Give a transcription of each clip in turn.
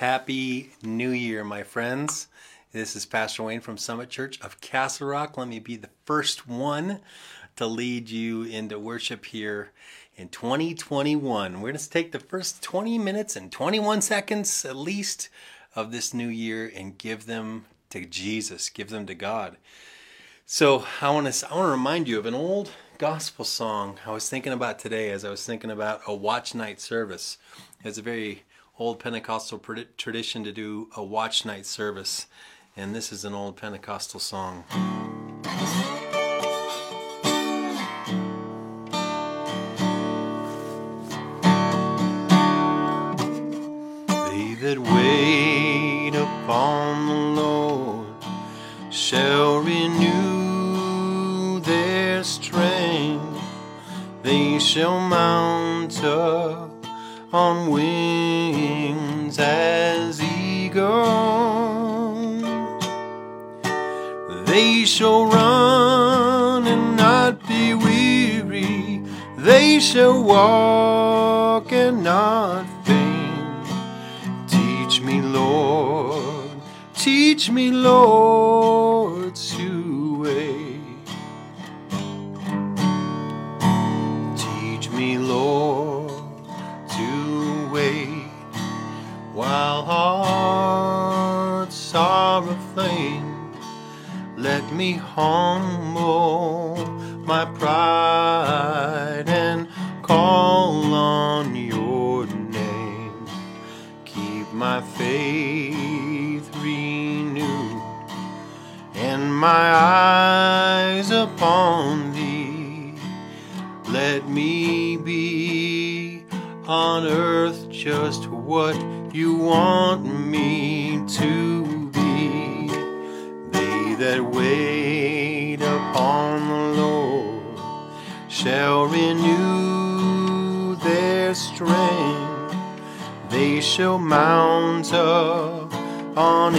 Happy New Year, my friends. This is Pastor Wayne from Summit Church of Castle Rock. Let me be the first one to lead you into worship here in 2021. We're going to take the first 20 minutes and 21 seconds at least of this new year and give them to Jesus, give them to God. So I want to I want to remind you of an old gospel song I was thinking about today as I was thinking about a watch night service. It's a very old Pentecostal tradition to do a watch night service, and this is an old Pentecostal song. Walk and not faint. Teach me, Lord, teach me, Lord, to wait. Teach me, Lord to wait while hearts are aflame. Let me humble my pride my eyes upon thee. Let me be on earth just what you want me to be. They that wait upon the Lord shall renew their strength. They shall mount up on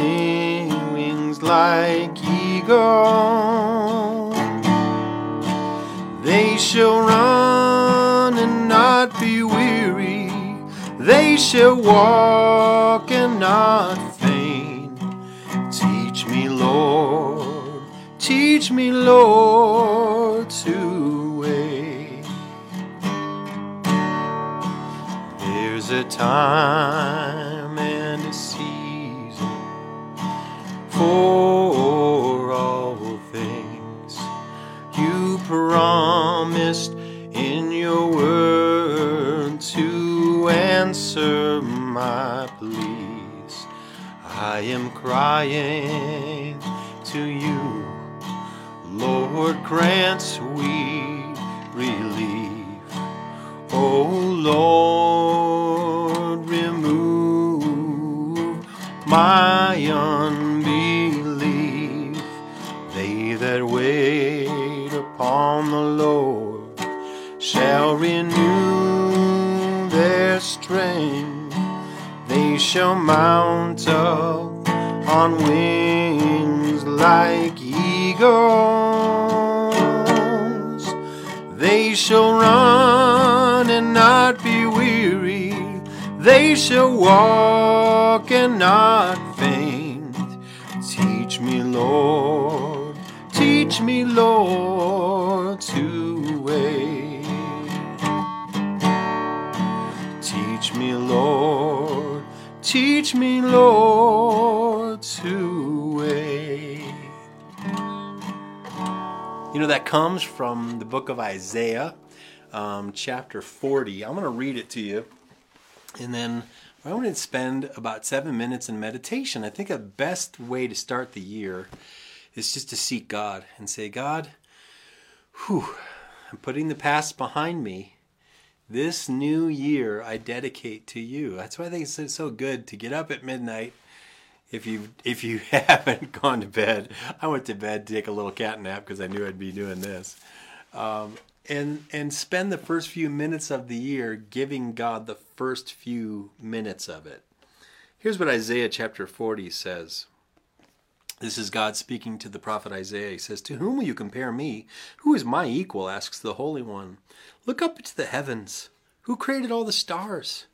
wings like eagles. They shall run and not be weary. They shall walk and not faint. Teach me, Lord, teach me, Lord, to wait. There's a time crying to you, Lord, grant sweet relief. Oh Lord, remove my unbelief. They that wait upon the Lord shall renew their strength. They shall mount up on wings like eagles. They shall run and not be weary. They shall walk and not faint. Teach me, Lord, teach me, Lord, to wait. Teach me, Lord, teach me, Lord, to wait. You know, that comes from the book of Isaiah, um, chapter 40. I'm going to read it to you. And then I want to spend about seven minutes in meditation. I think the best way to start the year is just to seek God and say, God, whew, I'm putting the past behind me. This new year I dedicate to you. That's why I think it's so good to get up at midnight. If you if you haven't gone to bed, I went to bed to take a little cat nap because I knew I'd be doing this, um, and and spend the first few minutes of the year giving God the first few minutes of it. Here's what Isaiah chapter 40 says. This is God speaking to the prophet Isaiah. He says, To whom will you compare me? Who is my equal? asks the Holy One. Look up into the heavens. Who created all the stars?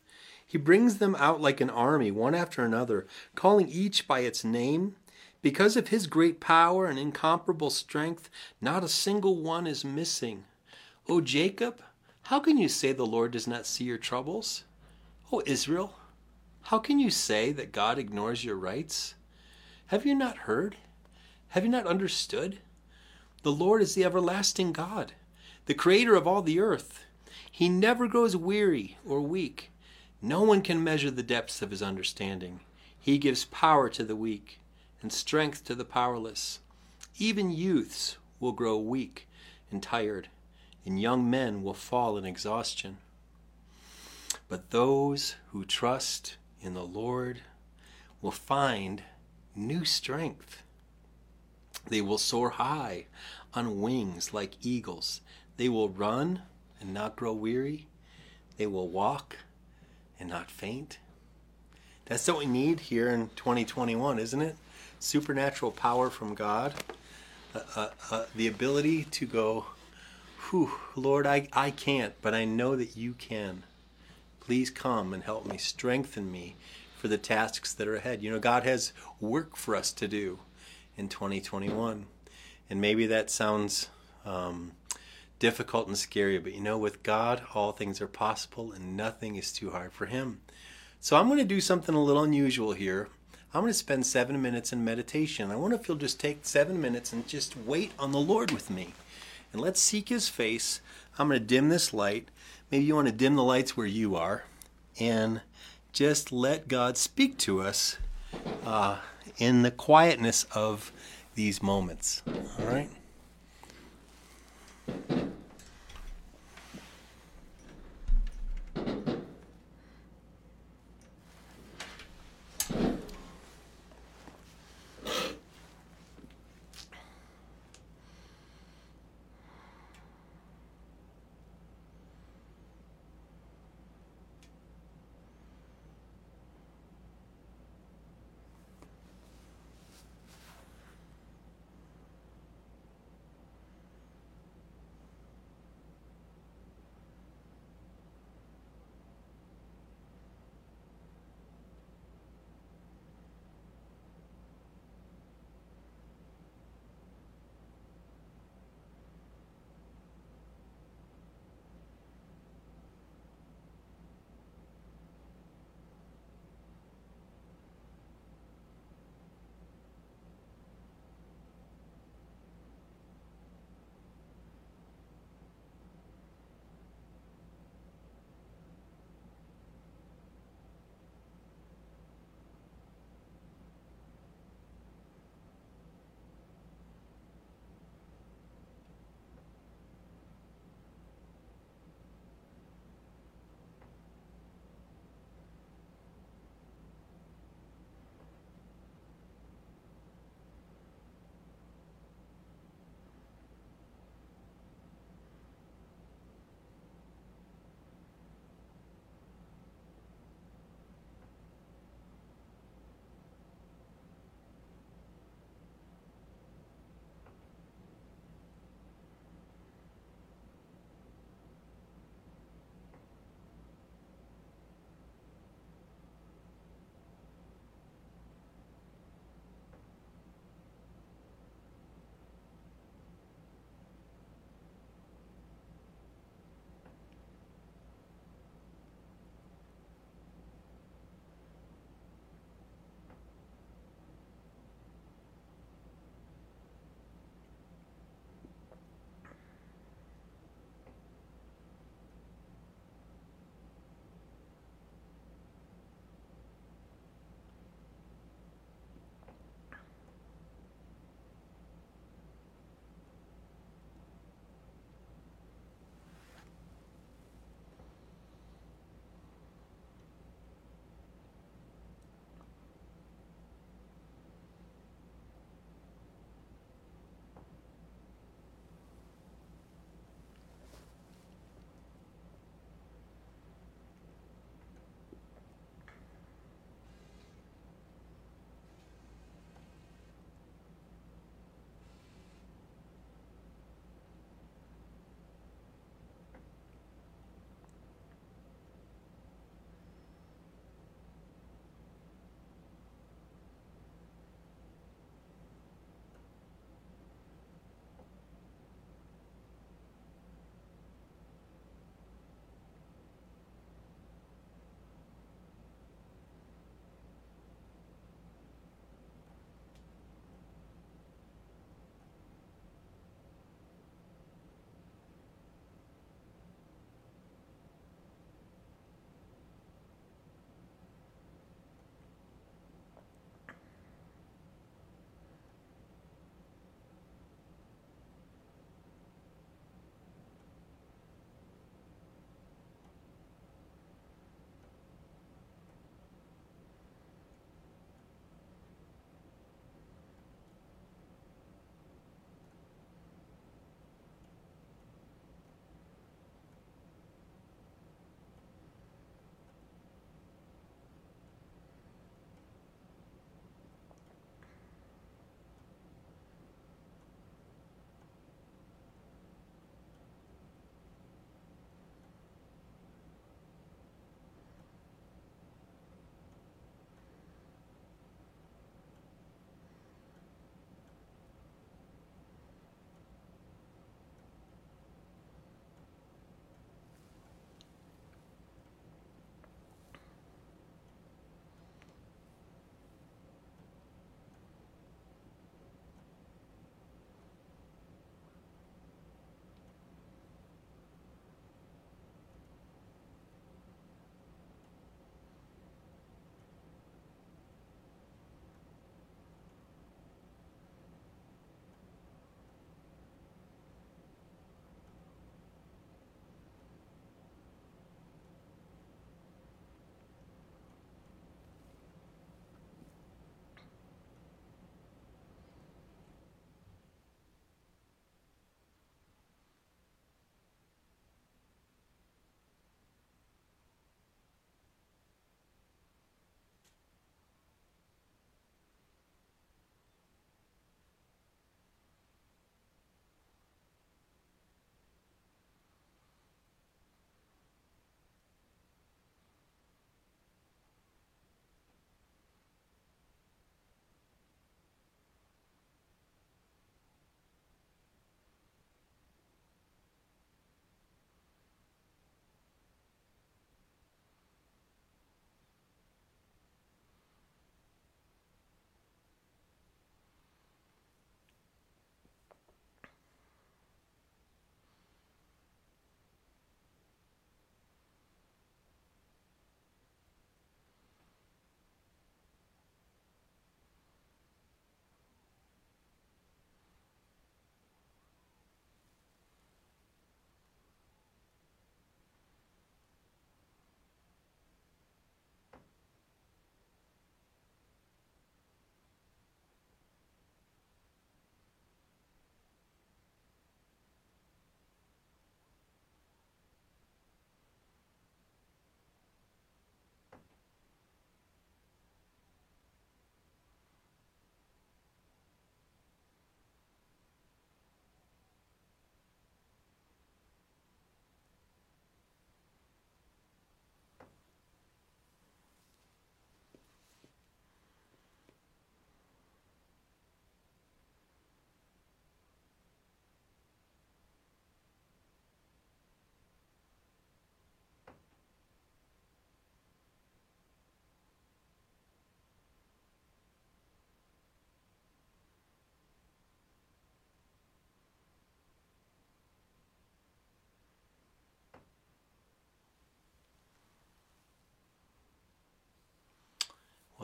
He brings them out like an army, one after another, calling each by its name. Because of his great power and incomparable strength, not a single one is missing. O Jacob, how can you say the Lord does not see your troubles? O Israel, how can you say that God ignores your rights? Have you not heard? Have you not understood? The Lord is the everlasting God, the creator of all the earth. He never grows weary or weak. No one can measure the depths of his understanding. He gives power to the weak and strength to the powerless. Even youths will grow weak and tired, and young men will fall in exhaustion. But those who trust in the Lord will find new strength. They will soar high on wings like eagles. They will run and not grow weary. They will walk and not faint. That's what we need here in 2021, isn't it? Supernatural power from God. Uh, uh, uh, the ability to go, Whew, Lord, I, I can't, but I know that you can. Please come and help me, strengthen me for the tasks that are ahead. You know, God has work for us to do in 2021. And maybe that sounds um, difficult and scary, but you know, with God, all things are possible and nothing is too hard for Him. So I'm going to do something a little unusual here. I'm going to spend seven minutes in meditation. I wonder if you'll just take seven minutes and just wait on the Lord with me. And let's seek His face. I'm going to dim this light. Maybe you want to dim the lights where you are. And just let God speak to us uh, in the quietness of these moments. All right?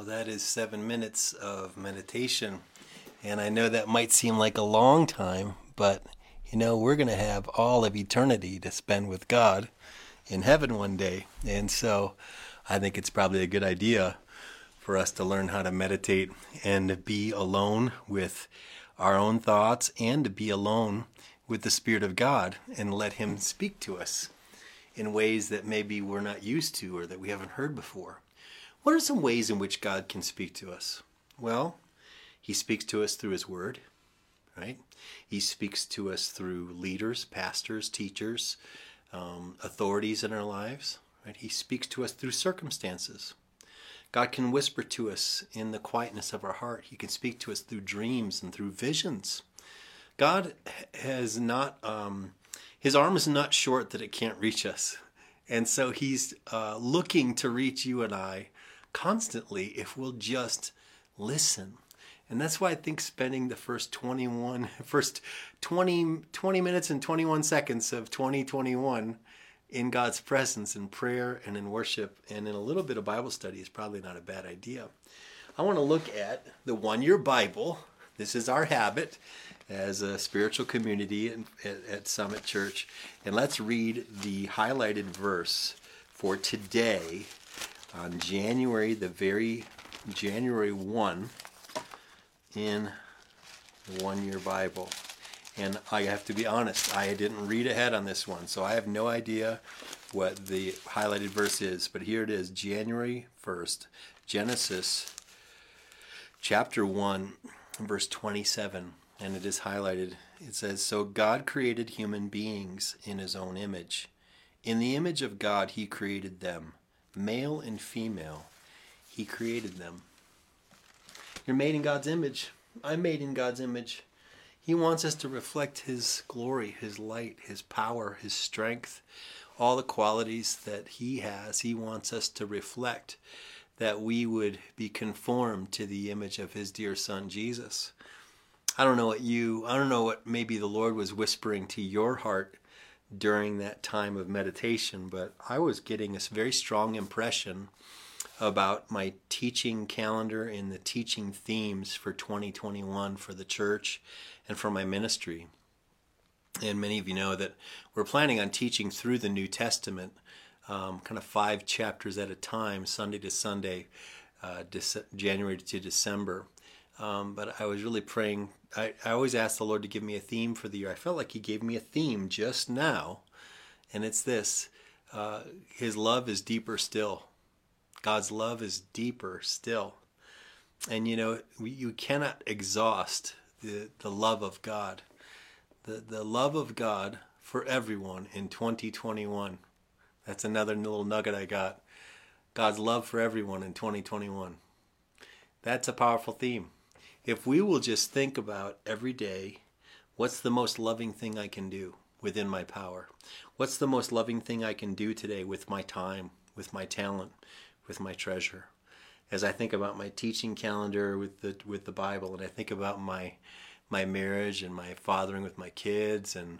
Well, that is seven minutes of meditation. And I know that might seem like a long time, but you know, we're going to have all of eternity to spend with God in heaven one day. And so I think it's probably a good idea for us to learn how to meditate and be alone with our own thoughts and to be alone with the Spirit of God and let Him speak to us in ways that maybe we're not used to or that we haven't heard before. What are some ways in which God can speak to us? Well, He speaks to us through His Word, right? He speaks to us through leaders, pastors, teachers, um, authorities in our lives. Right? He speaks to us through circumstances. God can whisper to us in the quietness of our heart. He can speak to us through dreams and through visions. God has not, um, his arm is not short that it can't reach us. And so he's uh, looking to reach you and I constantly if we'll just listen and that's why I think spending the first 21, first 20, 20 minutes and 21 seconds of 2021 in God's presence in prayer and in worship and in a little bit of Bible study is probably not a bad idea. I want to look at the one year Bible. This is our habit as a spiritual community at, at, Summit Church. And let's read the highlighted verse for today on January, the very January 1, in the one year Bible. And I have to be honest, I didn't read ahead on this one, so I have no idea what the highlighted verse is. But here it is January 1st, Genesis chapter 1, verse 27. And it is highlighted. It says, So God created human beings in his own image. In the image of God, he created them. Male and female, he created them. You're made in God's image. I'm made in God's image. He wants us to reflect His glory, His light, His power, His strength, all the qualities that He has. He wants us to reflect that we would be conformed to the image of His dear Son, Jesus. I don't know what you, I don't know what maybe the Lord was whispering to your heart during that time of meditation, but I was getting a very strong impression about my teaching calendar and the teaching themes for 2021 for the church and for my ministry. And many of you know that we're planning on teaching through the New Testament, um, kind of five chapters at a time, Sunday to Sunday, uh, January to December. Um, but I was really praying. I, I always ask the Lord to give me a theme for the year. I felt like He gave me a theme just now, and it's this uh, His love is deeper still. God's love is deeper still. And you know, we, you cannot exhaust the, the love of God. The, the love of God for everyone in 2021. That's another little nugget I got. God's love for everyone in 2021. That's a powerful theme. If we will just think about every day, what's the most loving thing I can do within my power? What's the most loving thing I can do today with my time, with my talent, with my treasure. As I think about my teaching calendar with the with the Bible, and I think about my my marriage and my fathering with my kids, and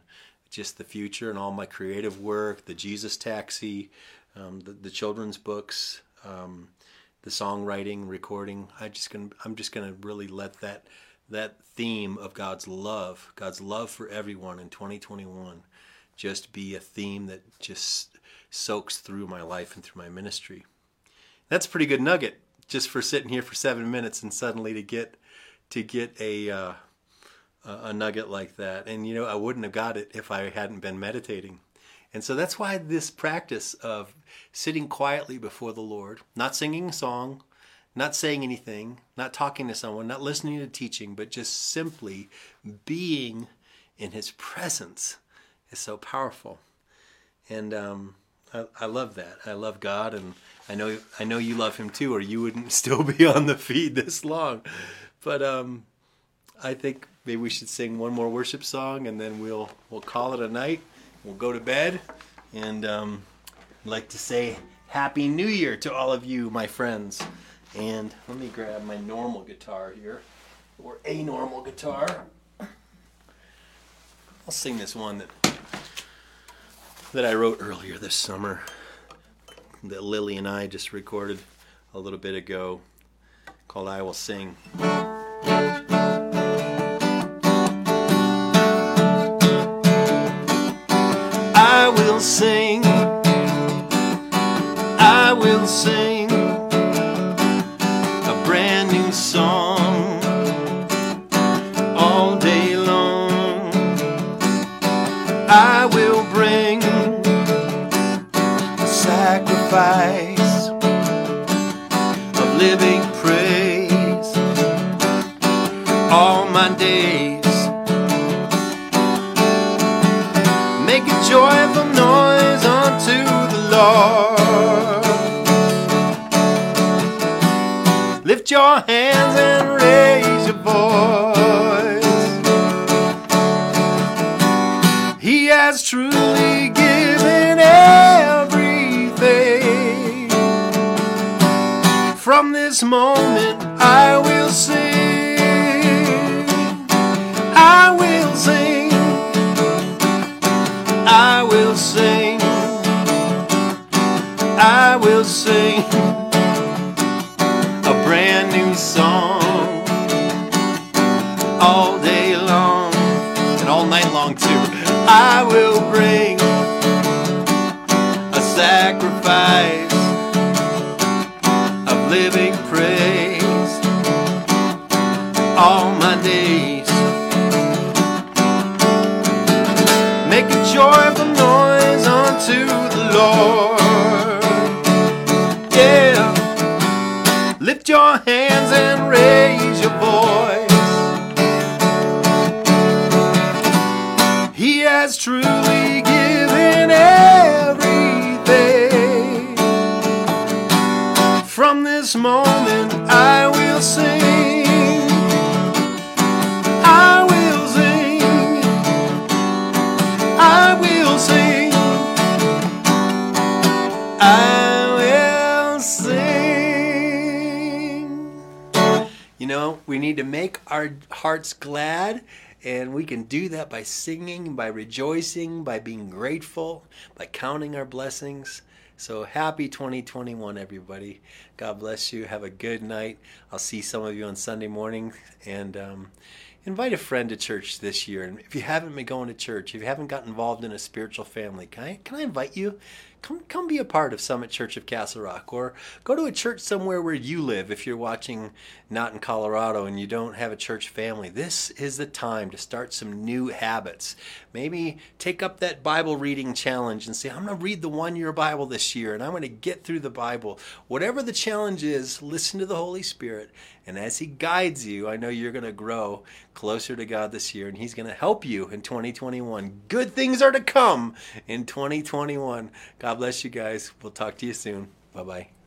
just the future and all my creative work, the Jesus Taxi, um, the, the children's books, um, the songwriting, recording. I just gonna I'm just gonna really let that that theme of God's love, God's love for everyone in 2021, just be a theme that just soaks through my life and through my ministry. That's a pretty good nugget just for sitting here for seven minutes and suddenly to get to get a uh, a nugget like that. And you know, I wouldn't have got it if I hadn't been meditating. And so that's why this practice of sitting quietly before the Lord, not singing a song, not saying anything, not talking to someone, not listening to teaching, but just simply being in His presence is so powerful. And um, I, I love that. I love God, and I know I know you love Him too, or you wouldn't still be on the feed this long. But um, I think maybe we should sing one more worship song, and then we'll we'll call it a night. We'll go to bed, and um, I'd like to say Happy New Year to all of you, my friends. And let me grab my normal guitar here, or a normal guitar. I'll sing this one that that I wrote earlier this summer that Lily and I just recorded a little bit ago. called I Will Sing. I has truly given everything. From this moment, I will sing. I will sing. I will sing. I will sing. You know, we need to make our hearts glad, and we can do that by singing, by rejoicing, by being grateful, by counting our blessings. So happy 2021, everybody. God bless you. Have a good night. I'll see some of you on Sunday morning. And um, invite a friend to church this year. And if you haven't been going to church, if you haven't got involved in a spiritual family, can I, can I invite you? Come, come be a part of Summit Church of Castle Rock, or go to a church somewhere where you live. If you're watching not in Colorado and you don't have a church family, this is the time to start some new habits. Maybe take up that Bible reading challenge and say, I'm going to read the one year Bible this year and I'm going to get through the Bible. Whatever the challenge is, listen to the Holy Spirit. And as He guides you, I know you're going to grow closer to God this year and He's going to help you in 2021. Good things are to come in 2021. God bless you guys. We'll talk to you soon. Bye bye.